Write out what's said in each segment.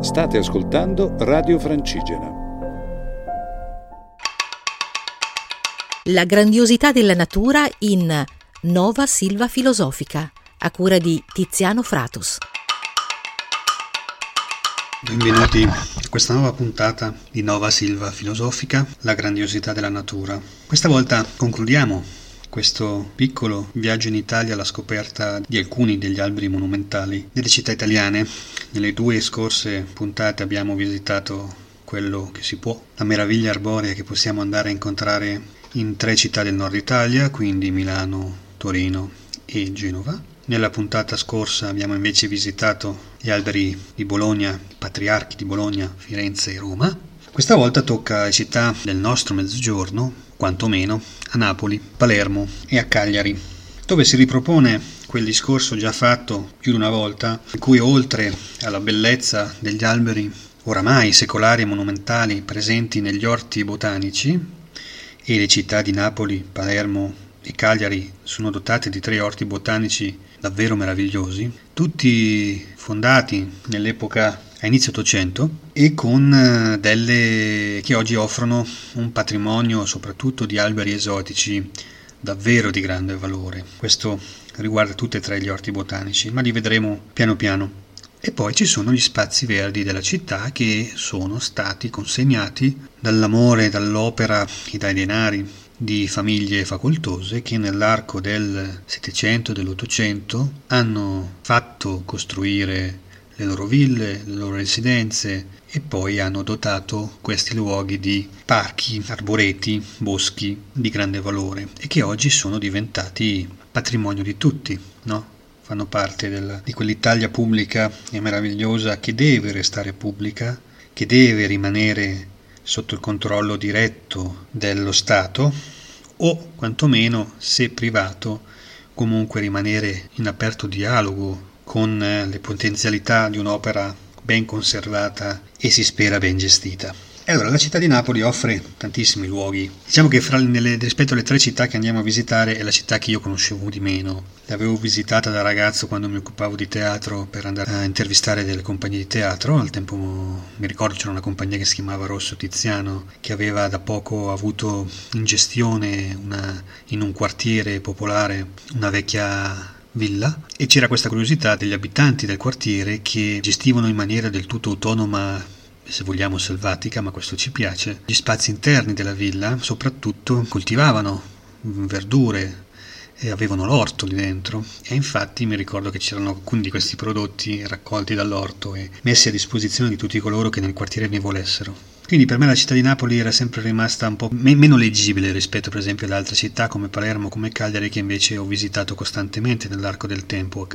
State ascoltando Radio Francigena. La grandiosità della natura in Nova Silva Filosofica, a cura di Tiziano Fratus. Benvenuti a questa nuova puntata di Nova Silva Filosofica, la grandiosità della natura. Questa volta concludiamo questo piccolo viaggio in Italia alla scoperta di alcuni degli alberi monumentali delle città italiane. Nelle due scorse puntate abbiamo visitato quello che si può, la meraviglia arborea che possiamo andare a incontrare in tre città del nord Italia, quindi Milano, Torino e Genova. Nella puntata scorsa abbiamo invece visitato gli alberi di Bologna, i patriarchi di Bologna, Firenze e Roma. Questa volta tocca alle città del nostro mezzogiorno, quantomeno a Napoli, Palermo e a Cagliari, dove si ripropone quel discorso già fatto più di una volta, in cui oltre alla bellezza degli alberi oramai secolari e monumentali presenti negli orti botanici, e le città di Napoli, Palermo e Cagliari sono dotate di tre orti botanici davvero meravigliosi, tutti fondati nell'epoca a inizio Ottocento e con eh, delle che oggi offrono un patrimonio soprattutto di alberi esotici davvero di grande valore. Questo riguarda tutti e tre gli orti botanici, ma li vedremo piano piano. E poi ci sono gli spazi verdi della città che sono stati consegnati dall'amore, dall'opera e dai denari di famiglie facoltose che nell'arco del Settecento e dell'Ottocento hanno fatto costruire le loro ville, le loro residenze e poi hanno dotato questi luoghi di parchi, arboreti, boschi di grande valore e che oggi sono diventati patrimonio di tutti, no? fanno parte della, di quell'Italia pubblica e meravigliosa che deve restare pubblica, che deve rimanere sotto il controllo diretto dello Stato o quantomeno, se privato, comunque rimanere in aperto dialogo con eh, le potenzialità di un'opera ben conservata e si spera ben gestita. Allora la città di Napoli offre tantissimi luoghi. Diciamo che fra, nelle, rispetto alle tre città che andiamo a visitare è la città che io conoscevo di meno. L'avevo visitata da ragazzo quando mi occupavo di teatro per andare a intervistare delle compagnie di teatro. Al tempo mi ricordo c'era una compagnia che si chiamava Rosso Tiziano che aveva da poco avuto in gestione una, in un quartiere popolare una vecchia villa e c'era questa curiosità degli abitanti del quartiere che gestivano in maniera del tutto autonoma se vogliamo selvatica, ma questo ci piace, gli spazi interni della villa, soprattutto coltivavano verdure e avevano l'orto lì dentro e infatti mi ricordo che c'erano alcuni di questi prodotti raccolti dall'orto e messi a disposizione di tutti coloro che nel quartiere ne volessero. Quindi per me la città di Napoli era sempre rimasta un po' me- meno leggibile rispetto per esempio ad altre città come Palermo, come Cagliari che invece ho visitato costantemente nell'arco del tempo.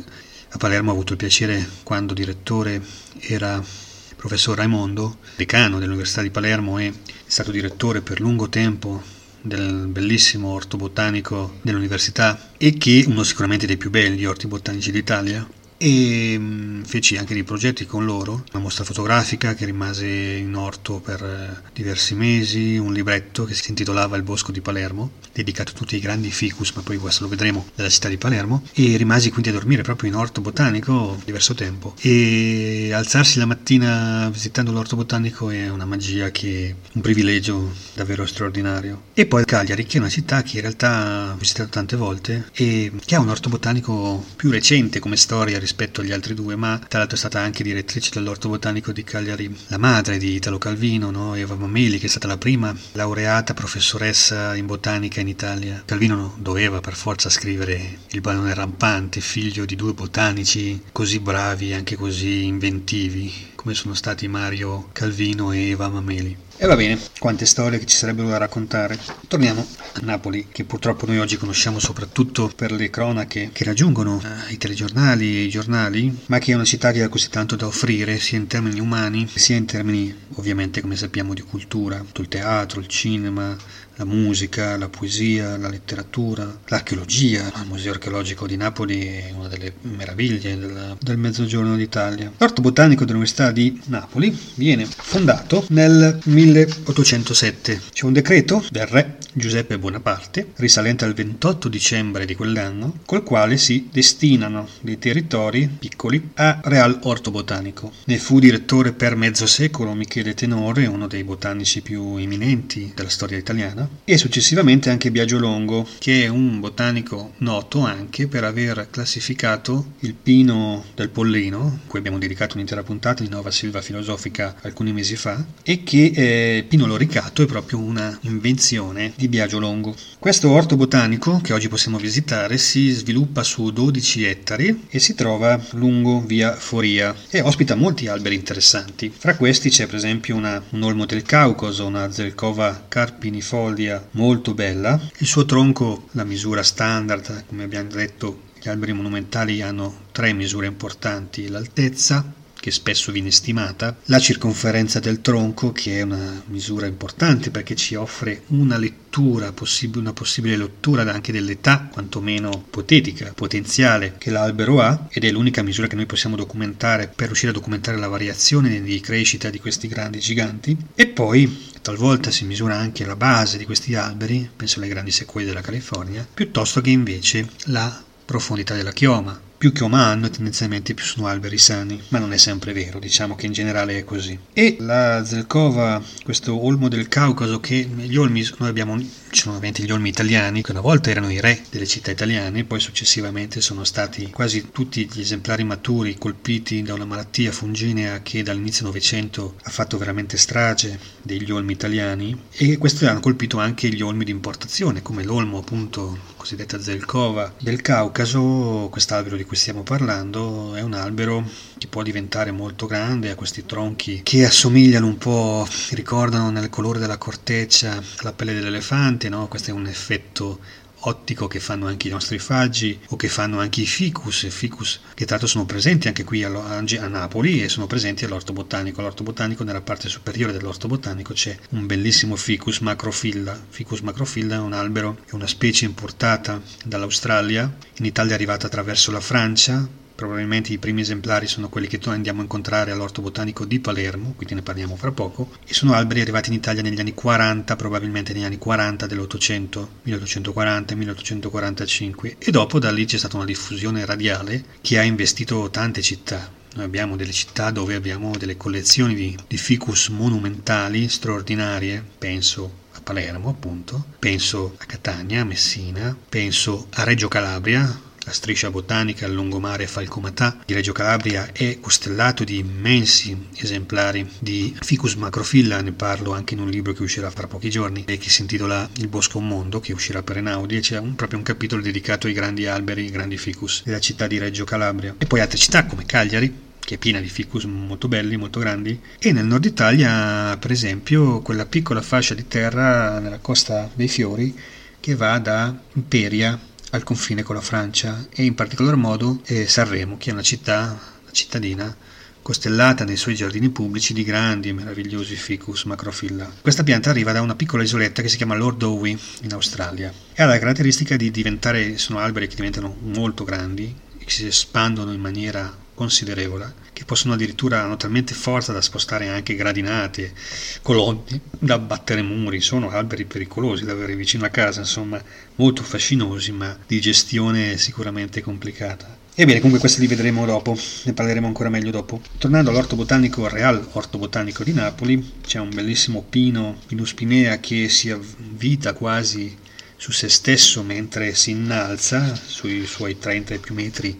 A Palermo ho avuto il piacere quando direttore era il professor Raimondo, decano dell'Università di Palermo e è stato direttore per lungo tempo del bellissimo orto botanico dell'università e che uno sicuramente dei più belli orti botanici d'Italia e mm, feci anche dei progetti con loro, una mostra fotografica che rimase in orto per eh, diversi mesi, un libretto che si intitolava Il bosco di Palermo, dedicato a tutti i grandi ficus, ma poi questo lo vedremo, della città di Palermo, e rimasi quindi a dormire proprio in orto botanico diverso tempo. E alzarsi la mattina visitando l'orto botanico è una magia che un privilegio davvero straordinario. E poi Cagliari, che è una città che in realtà ho visitato tante volte e che ha un orto botanico più recente come storia rispetto agli altri due, ma tra l'altro è stata anche direttrice dell'Orto Botanico di Cagliari, la madre di Italo Calvino, no? Eva Mameli, che è stata la prima laureata professoressa in botanica in Italia. Calvino no, doveva per forza scrivere Il barone rampante, figlio di due botanici così bravi e anche così inventivi come sono stati Mario Calvino e Eva Mameli. E va bene, quante storie che ci sarebbero da raccontare. Torniamo a Napoli, che purtroppo noi oggi conosciamo soprattutto per le cronache che raggiungono eh, i telegiornali e i giornali, ma che è una città che ha così tanto da offrire, sia in termini umani, sia in termini, ovviamente, come sappiamo, di cultura, tutto il teatro, il cinema, la musica, la poesia, la letteratura, l'archeologia. Il Museo archeologico di Napoli è una delle meraviglie del, del Mezzogiorno d'Italia. L'Orto Botanico dell'Università di Napoli viene fondato nel 1807. C'è un decreto del re Giuseppe Bonaparte, risalente al 28 dicembre di quell'anno, col quale si destinano dei territori piccoli a Real Orto Botanico. Ne fu direttore per mezzo secolo Michele Tenore, uno dei botanici più eminenti della storia italiana, e successivamente anche Biagio Longo, che è un botanico noto anche per aver classificato il pino del Pollino, cui abbiamo dedicato un'intera puntata di Nova Silva Filosofica alcuni mesi fa, e che eh, pino loricato è proprio una invenzione di Biagio Longo. Questo orto botanico, che oggi possiamo visitare, si sviluppa su 12 ettari e si trova lungo via Foria e ospita molti alberi interessanti. Fra questi c'è per esempio una, un olmo del Caucaso, una Zelkova carpinifolia molto bella. Il suo tronco, la misura standard, come abbiamo detto, gli alberi monumentali hanno tre misure importanti, l'altezza, che spesso viene stimata, la circonferenza del tronco, che è una misura importante perché ci offre una lettura, possib- una possibile lettura anche dell'età, quantomeno ipotetica, potenziale che l'albero ha, ed è l'unica misura che noi possiamo documentare per riuscire a documentare la variazione di crescita di questi grandi giganti. E poi talvolta si misura anche la base di questi alberi, penso alle grandi sequoie della California, piuttosto che invece la profondità della chioma, più chioma hanno tendenzialmente più sono alberi sani, ma non è sempre vero, diciamo che in generale è così. E la Zelkova, questo olmo del Caucaso, che gli olmi, noi abbiamo, ci sono ovviamente gli olmi italiani, che una volta erano i re delle città italiane, poi successivamente sono stati quasi tutti gli esemplari maturi colpiti da una malattia funginea che dall'inizio Novecento ha fatto veramente strage degli olmi italiani. E questo hanno colpito anche gli olmi di importazione, come l'olmo appunto cosiddetta Zelkova del Caucaso, quest'albero di cui stiamo parlando, è un albero che può diventare molto grande, ha questi tronchi che assomigliano un po', ricordano nel colore della corteccia la pelle dell'elefante, no? questo è un effetto ottico che fanno anche i nostri faggi o che fanno anche i ficus, ficus che tra l'altro sono presenti anche qui a, a Napoli e sono presenti all'orto botanico. All'orto botanico nella parte superiore dell'orto botanico c'è un bellissimo ficus macrofilla. Ficus macrofilla è un albero, è una specie importata dall'Australia, in Italia è arrivata attraverso la Francia, probabilmente i primi esemplari sono quelli che noi andiamo a incontrare all'Orto Botanico di Palermo, quindi ne parliamo fra poco, e sono alberi arrivati in Italia negli anni 40, probabilmente negli anni 40 dell'Ottocento, 1840-1845, e dopo da lì c'è stata una diffusione radiale che ha investito tante città. Noi abbiamo delle città dove abbiamo delle collezioni di, di ficus monumentali straordinarie, penso a Palermo appunto, penso a Catania, a Messina, penso a Reggio Calabria, la striscia botanica al lungomare Falcomatà di Reggio Calabria è costellato di immensi esemplari di Ficus macrofilla, ne parlo anche in un libro che uscirà fra pochi giorni e che si intitola Il bosco mondo, che uscirà per Enaudi e c'è un, proprio un capitolo dedicato ai grandi alberi, ai grandi ficus della città di Reggio Calabria. E poi altre città come Cagliari, che è piena di ficus molto belli, molto grandi, e nel nord Italia, per esempio, quella piccola fascia di terra nella costa dei fiori che va da Imperia al confine con la Francia e in particolar modo eh, Sanremo, che è una città, una cittadina costellata nei suoi giardini pubblici di grandi e meravigliosi ficus macrofilla. Questa pianta arriva da una piccola isoletta che si chiama Lord Howe in Australia e ha la caratteristica di diventare, sono alberi che diventano molto grandi e che si espandono in maniera considerevole, che possono addirittura hanno talmente forza da spostare anche gradinate, colonne, da abbattere muri, sono alberi pericolosi da avere vicino a casa, insomma, molto fascinosi, ma di gestione sicuramente complicata. Ebbene, comunque questi li vedremo dopo, ne parleremo ancora meglio dopo. Tornando all'orto botanico, Real Orto Botanico di Napoli, c'è un bellissimo pino, Pinus pinea, che si avvita quasi su se stesso mentre si innalza sui suoi 30 e più metri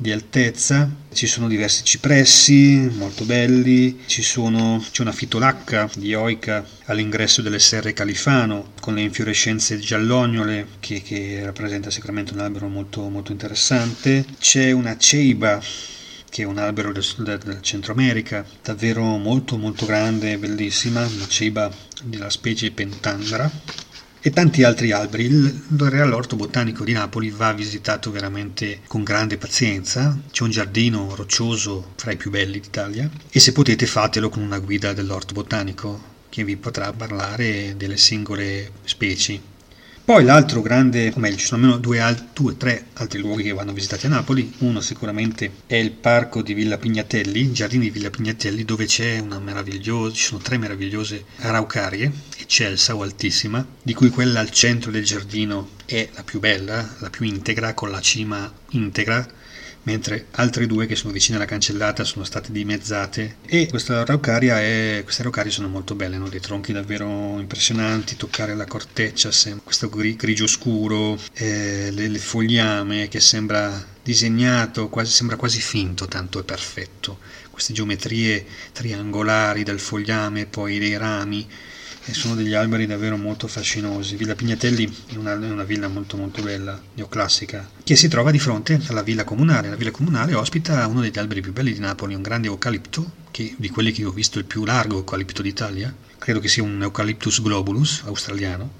di altezza, ci sono diversi cipressi molto belli, sono, c'è una fitolacca dioica all'ingresso delle serre califano con le infiorescenze giallognole che, che rappresenta sicuramente un albero molto, molto interessante, c'è una ceiba che è un albero del, del, del Centro America, davvero molto molto grande e bellissima, una ceiba della specie Pentandra e tanti altri alberi. Il Real Orto Botanico di Napoli va visitato veramente con grande pazienza. C'è un giardino roccioso fra i più belli d'Italia e se potete fatelo con una guida dell'orto botanico che vi potrà parlare delle singole specie. Poi l'altro grande, o meglio, ci sono almeno due, o tre altri luoghi che vanno visitati a Napoli. Uno sicuramente è il parco di Villa Pignatelli, i giardini di Villa Pignatelli, dove c'è una meravigliosa, ci sono tre meravigliose araucarie, eccelsa o altissima, di cui quella al centro del giardino è la più bella, la più integra, con la cima integra mentre altre due che sono vicine alla cancellata sono state dimezzate. E questa araucaria è, queste araucarie sono molto belle, hanno dei tronchi davvero impressionanti, toccare la corteccia, questo grigio scuro, eh, le, le fogliame che sembra disegnato, quasi, sembra quasi finto, tanto è perfetto, queste geometrie triangolari del fogliame, poi dei rami, e sono degli alberi davvero molto fascinosi. Villa Pignatelli è una, è una, villa molto molto bella, neoclassica, che si trova di fronte alla villa comunale. La villa comunale ospita uno degli alberi più belli di Napoli, un grande eucalipto, che, di quelli che ho visto il più largo eucalipto d'Italia. Credo che sia un Eucalyptus globulus australiano,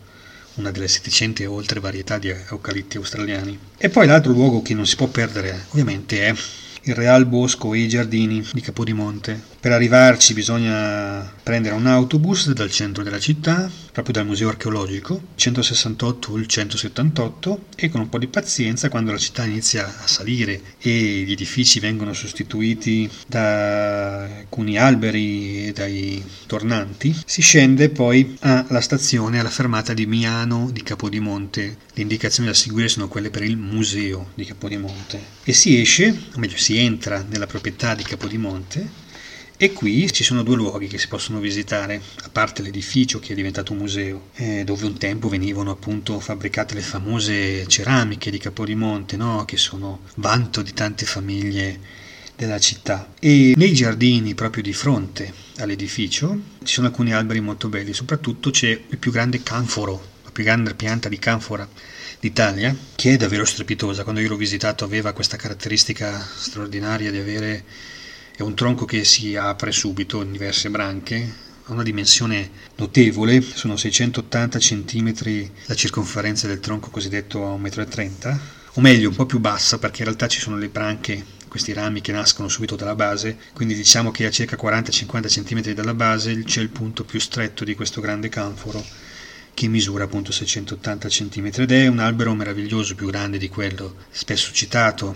una delle 700 e oltre varietà di eucalipti australiani. E poi l'altro luogo che non si può perdere, ovviamente, è il Real Bosco e i giardini di Capodimonte. Per arrivarci bisogna prendere un autobus dal centro della città, proprio dal museo archeologico, 168 o il 178, e con un po' di pazienza, quando la città inizia a salire e gli edifici vengono sostituiti da alcuni alberi e dai tornanti, si scende poi alla stazione, alla fermata di Miano di Capodimonte. Le indicazioni da seguire sono quelle per il museo di Capodimonte. E si esce, o meglio si entra nella proprietà di Capodimonte e qui ci sono due luoghi che si possono visitare, a parte l'edificio che è diventato un museo, eh, dove un tempo venivano appunto fabbricate le famose ceramiche di Capodimonte, no? che sono vanto di tante famiglie della città. E nei giardini proprio di fronte all'edificio ci sono alcuni alberi molto belli, soprattutto c'è il più grande canforo, la più grande pianta di canfora d'Italia, che è davvero strepitosa. Quando io l'ho visitato aveva questa caratteristica straordinaria di avere è un tronco che si apre subito in diverse branche, ha una dimensione notevole, sono 680 cm la circonferenza del tronco cosiddetto a 1,30 m, o meglio un po' più bassa perché in realtà ci sono le branche, questi rami che nascono subito dalla base, quindi diciamo che a circa 40-50 cm dalla base c'è il punto più stretto di questo grande canforo che misura appunto 680 cm ed è un albero meraviglioso, più grande di quello spesso citato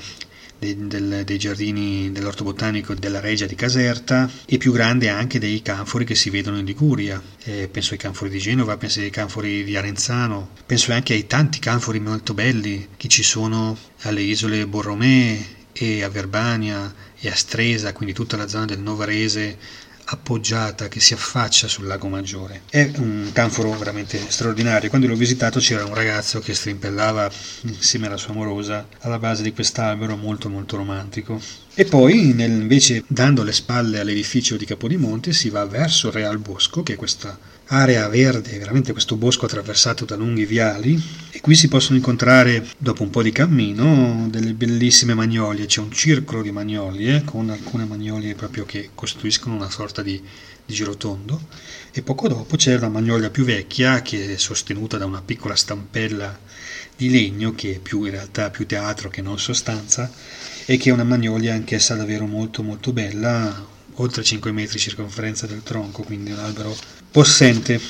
dei, del, dei giardini dell'orto botanico della Regia di Caserta e più grande anche dei canfori che si vedono in Liguria. Eh, penso ai canfori di Genova, penso ai canfori di Arenzano, penso anche ai tanti canfori molto belli che ci sono alle isole Borromee e a Verbania e a Stresa, quindi tutta la zona del Novarese appoggiata che si affaccia sul lago Maggiore. È un canforo veramente straordinario. Quando l'ho visitato c'era un ragazzo che strimpellava insieme alla sua amorosa alla base di quest'albero molto molto romantico. E poi nel, invece dando le spalle all'edificio di Capodimonte si va verso Real Bosco, che è questa area verde, veramente questo bosco attraversato da lunghi viali e qui si possono incontrare dopo un po' di cammino delle bellissime magnolie, c'è un circolo di magnolie con alcune magnolie proprio che costruiscono una sorta di, di girotondo e poco dopo c'è la magnolia più vecchia che è sostenuta da una piccola stampella di legno che è più in realtà più teatro che non sostanza e che è una magnolia anch'essa davvero molto molto bella oltre 5 metri circonferenza del tronco quindi un albero possente.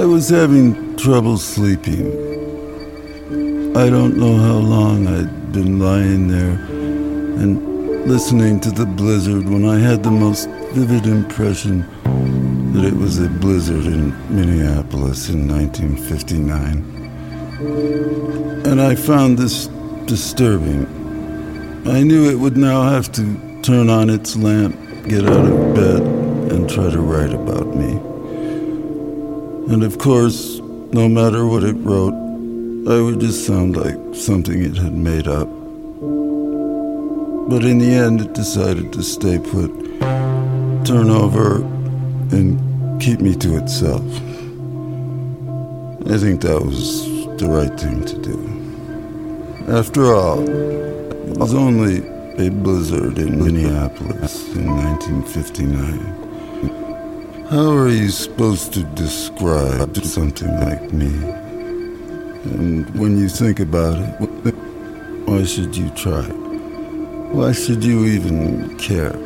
I was having trouble sleeping. I don't know how long I'd been lying there and listening to the blizzard when I had the most vivid impression that it was a blizzard in Minneapolis in 1959. And I found this disturbing. I knew it would now have to turn on its lamp, get out of bed, and try to write about me. And of course, no matter what it wrote, I would just sound like something it had made up. But in the end, it decided to stay put, turn over, and keep me to itself. I think that was the right thing to do. After all, it was only a blizzard in Minneapolis in 1959. How are you supposed to describe something like me? And when you think about it, why should you try? Why should you even care?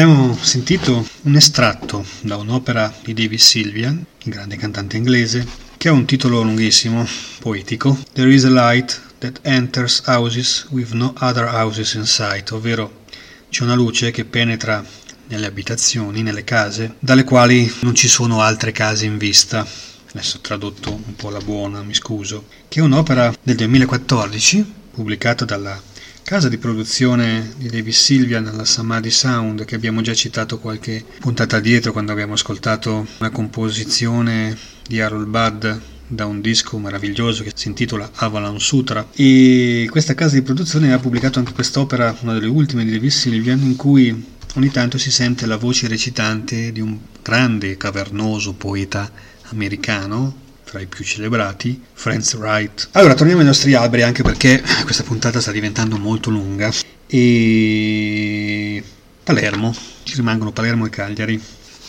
Abbiamo sentito un estratto da un'opera di David Sylvian, grande cantante inglese, che ha un titolo lunghissimo, poetico, There is a light that enters houses with no other houses in sight, ovvero c'è una luce che penetra nelle abitazioni, nelle case, dalle quali non ci sono altre case in vista. Adesso tradotto un po' la buona, mi scuso, che è un'opera del 2014, pubblicata dalla casa di produzione di David Sylvian, la Samadhi Sound, che abbiamo già citato qualche puntata dietro quando abbiamo ascoltato una composizione di Harold Budd da un disco meraviglioso che si intitola Avalon Sutra. E questa casa di produzione ha pubblicato anche quest'opera, una delle ultime di David Sylvian, in cui ogni tanto si sente la voce recitante di un grande cavernoso poeta americano fra i più celebrati, Franz Wright. Allora, torniamo ai nostri alberi anche perché questa puntata sta diventando molto lunga e Palermo, ci rimangono Palermo e Cagliari.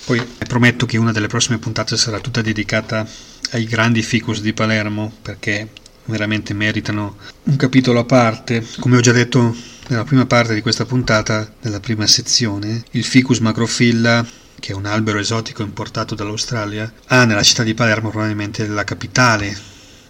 Poi prometto che una delle prossime puntate sarà tutta dedicata ai grandi ficus di Palermo perché veramente meritano un capitolo a parte. Come ho già detto nella prima parte di questa puntata, nella prima sezione, il ficus macrofilla che è un albero esotico importato dall'Australia, ha nella città di Palermo probabilmente la capitale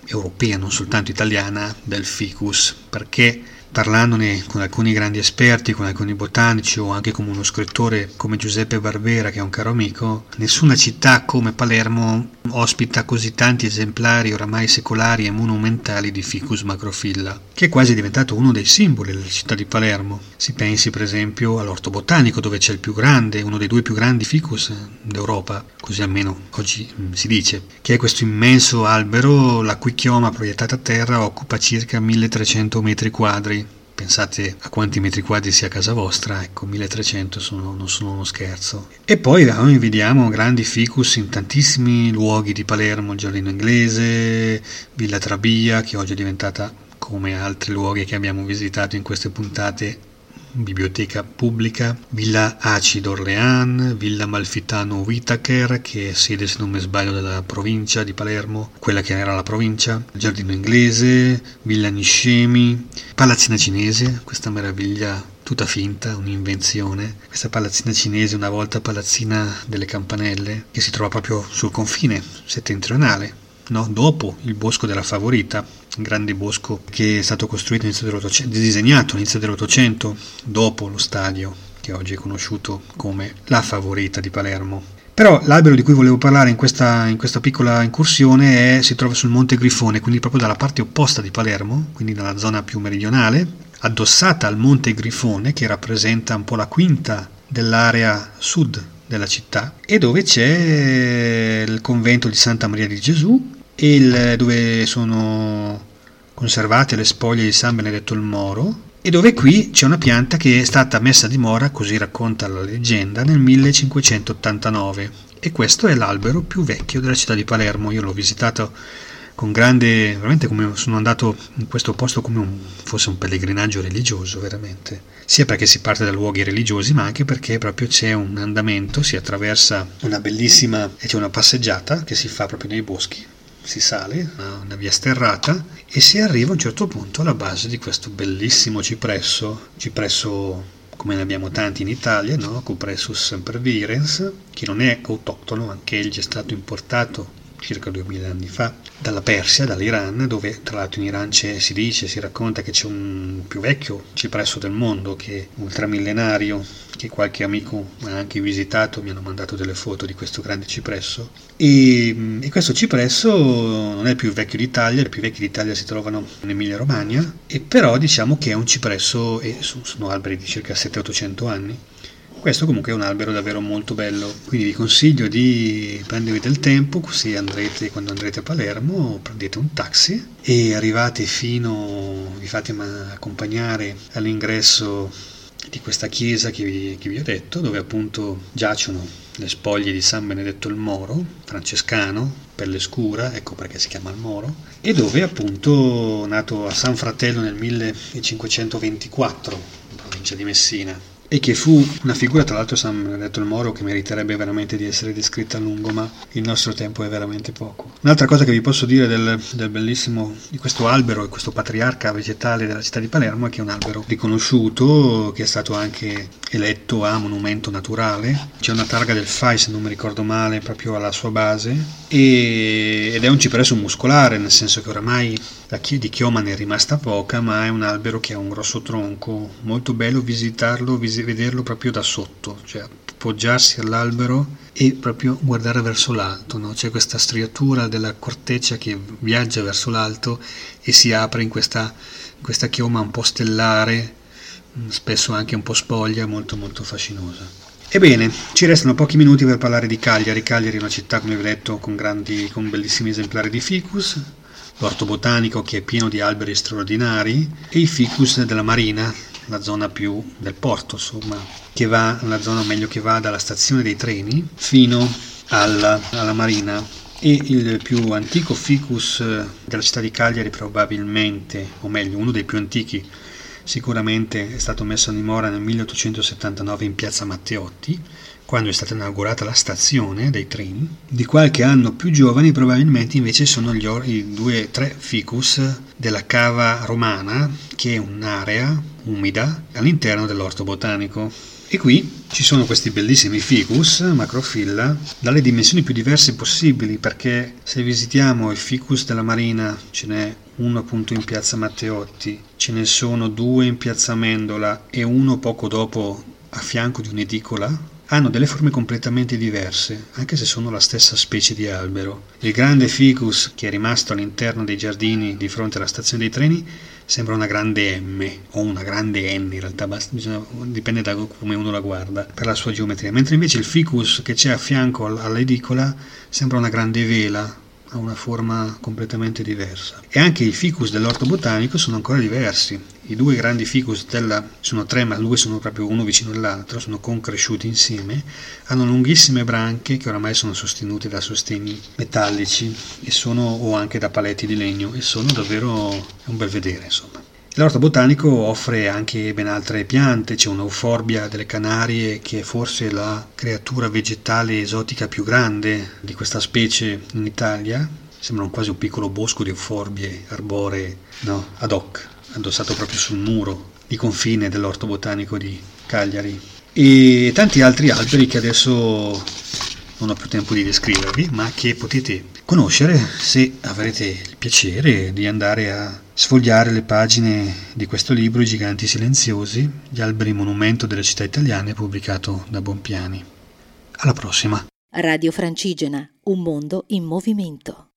europea, non soltanto italiana, del ficus, perché parlandone con alcuni grandi esperti, con alcuni botanici o anche con uno scrittore come Giuseppe Barbera, che è un caro amico, nessuna città come Palermo ospita così tanti esemplari oramai secolari e monumentali di Ficus macrofilla, che è quasi diventato uno dei simboli della città di Palermo. Si pensi per esempio all'orto botanico dove c'è il più grande, uno dei due più grandi ficus d'Europa, così almeno oggi mm, si dice, che è questo immenso albero la cui chioma proiettata a terra occupa circa 1300 metri quadri pensate a quanti metri quadri sia casa vostra, ecco 1300 sono, non sono uno scherzo. E poi noi vediamo grandi ficus in tantissimi luoghi di Palermo, il Giardino Inglese, Villa Trabia, che oggi è diventata come altri luoghi che abbiamo visitato in queste puntate biblioteca pubblica, Villa Aci d'Orléans, Villa Malfitano Whitaker, che è sede, se non mi sbaglio, della provincia di Palermo, quella che era la provincia, Giardino Inglese, Villa Niscemi, Palazzina Cinese, questa meraviglia tutta finta, un'invenzione. Questa palazzina cinese, una volta palazzina delle campanelle, che si trova proprio sul confine settentrionale no? dopo il bosco della Favorita, un grande bosco che è stato costruito all'inizio dell'Ottocento, disegnato all'inizio dell'Ottocento, dopo lo stadio che oggi è conosciuto come la Favorita di Palermo. Però l'albero di cui volevo parlare in questa, in questa piccola incursione è, si trova sul Monte Grifone, quindi proprio dalla parte opposta di Palermo, quindi nella zona più meridionale, addossata al Monte Grifone, che rappresenta un po' la quinta dell'area sud della città, e dove c'è il convento di Santa Maria di Gesù, il, dove sono conservate le spoglie di San Benedetto il Moro e dove qui c'è una pianta che è stata messa a dimora, così racconta la leggenda, nel 1589 e questo è l'albero più vecchio della città di Palermo. Io l'ho visitato con grande, veramente come sono andato in questo posto come un, fosse un pellegrinaggio religioso, veramente. Sia perché si parte da luoghi religiosi, ma anche perché proprio c'è un andamento, si attraversa una bellissima, c'è una passeggiata che si fa proprio nei boschi si sale, una via sterrata e si arriva a un certo punto alla base di questo bellissimo cipresso, cipresso come ne abbiamo tanti in Italia, no? Cupressus sempervirens, che non è autoctono, anche egli è stato importato circa 2000 anni fa dalla Persia, dall'Iran, dove tra l'altro in Iran si dice, si racconta che c'è un più vecchio cipresso del mondo che è ultramillenario, che qualche amico ha anche visitato, mi hanno mandato delle foto di questo grande cipresso. E, e questo cipresso non è il più vecchio d'Italia, i più vecchi d'Italia si trovano in Emilia Romagna, e però diciamo che è un cipresso, e sono alberi di circa 700-800 anni, questo comunque è un albero davvero molto bello, quindi vi consiglio di prendervi del tempo, così andrete, quando andrete a Palermo prendete un taxi e arrivate fino, vi fate accompagnare all'ingresso di questa chiesa che vi, che vi ho detto, dove appunto giacciono le spoglie di San Benedetto il Moro, francescano, pelle scura, ecco perché si chiama il Moro, e dove appunto nato a San Fratello nel 1524, in provincia di Messina e che fu una figura, tra l'altro San detto il Moro, che meriterebbe veramente di essere descritta a lungo, ma il nostro tempo è veramente poco. Un'altra cosa che vi posso dire del, del bellissimo, di questo albero e questo patriarca vegetale della città di Palermo è che è un albero riconosciuto, che è stato anche eletto a monumento naturale, c'è una targa del FAI se non mi ricordo male proprio alla sua base e, ed è un cipresso muscolare, nel senso che oramai la di chioma ne è rimasta poca, ma è un albero che ha un grosso tronco, molto bello visitarlo, vis- vederlo proprio da sotto, cioè appoggiarsi all'albero e proprio guardare verso l'alto, no? c'è questa striatura della corteccia che viaggia verso l'alto e si apre in questa, questa chioma un po' stellare, spesso anche un po' spoglia, molto molto fascinosa. Ebbene, ci restano pochi minuti per parlare di Cagliari. Cagliari è una città, come vi ho detto, con, grandi, con bellissimi esemplari di ficus, l'orto botanico che è pieno di alberi straordinari e i ficus della marina, la zona più del porto, insomma, che va, la zona meglio che va dalla stazione dei treni fino alla, alla marina. E il più antico ficus della città di Cagliari probabilmente, o meglio, uno dei più antichi sicuramente è stato messo a dimora nel 1879 in piazza Matteotti quando è stata inaugurata la stazione dei treni. Di qualche anno più giovani probabilmente invece sono gli or- i due tre ficus della cava romana, che è un'area umida all'interno dell'orto botanico. E qui ci sono questi bellissimi ficus, macrofilla, dalle dimensioni più diverse possibili, perché se visitiamo il ficus della Marina ce n'è uno appunto in piazza Matteotti, ce ne sono due in piazza Mendola e uno poco dopo a fianco di un'edicola, hanno delle forme completamente diverse, anche se sono la stessa specie di albero. Il grande ficus, che è rimasto all'interno dei giardini di fronte alla stazione dei treni, sembra una grande M o una grande N, in realtà basta, bisogna, dipende da come uno la guarda, per la sua geometria, mentre invece il ficus che c'è a fianco all'edicola sembra una grande vela, ha una forma completamente diversa. E anche i ficus dell'orto botanico sono ancora diversi. I due grandi ficus della, sono tre, ma due sono proprio uno vicino all'altro, sono concresciuti insieme, hanno lunghissime branche che oramai sono sostenute da sostegni metallici sono, o anche da paletti di legno e sono davvero un bel vedere, insomma. L'orto botanico offre anche ben altre piante, c'è un'euforbia delle Canarie che è forse la creatura vegetale esotica più grande di questa specie in Italia, sembra quasi un piccolo bosco di euforbie arboree no, ad hoc, addossato proprio sul muro di confine dell'orto botanico di Cagliari. E tanti altri alberi che adesso non ho più tempo di descrivervi, ma che potete conoscere se avrete il piacere di andare a sfogliare le pagine di questo libro I giganti silenziosi, gli alberi monumento delle città italiane, pubblicato da Bompiani. Alla prossima. Radio Francigena, un mondo in movimento.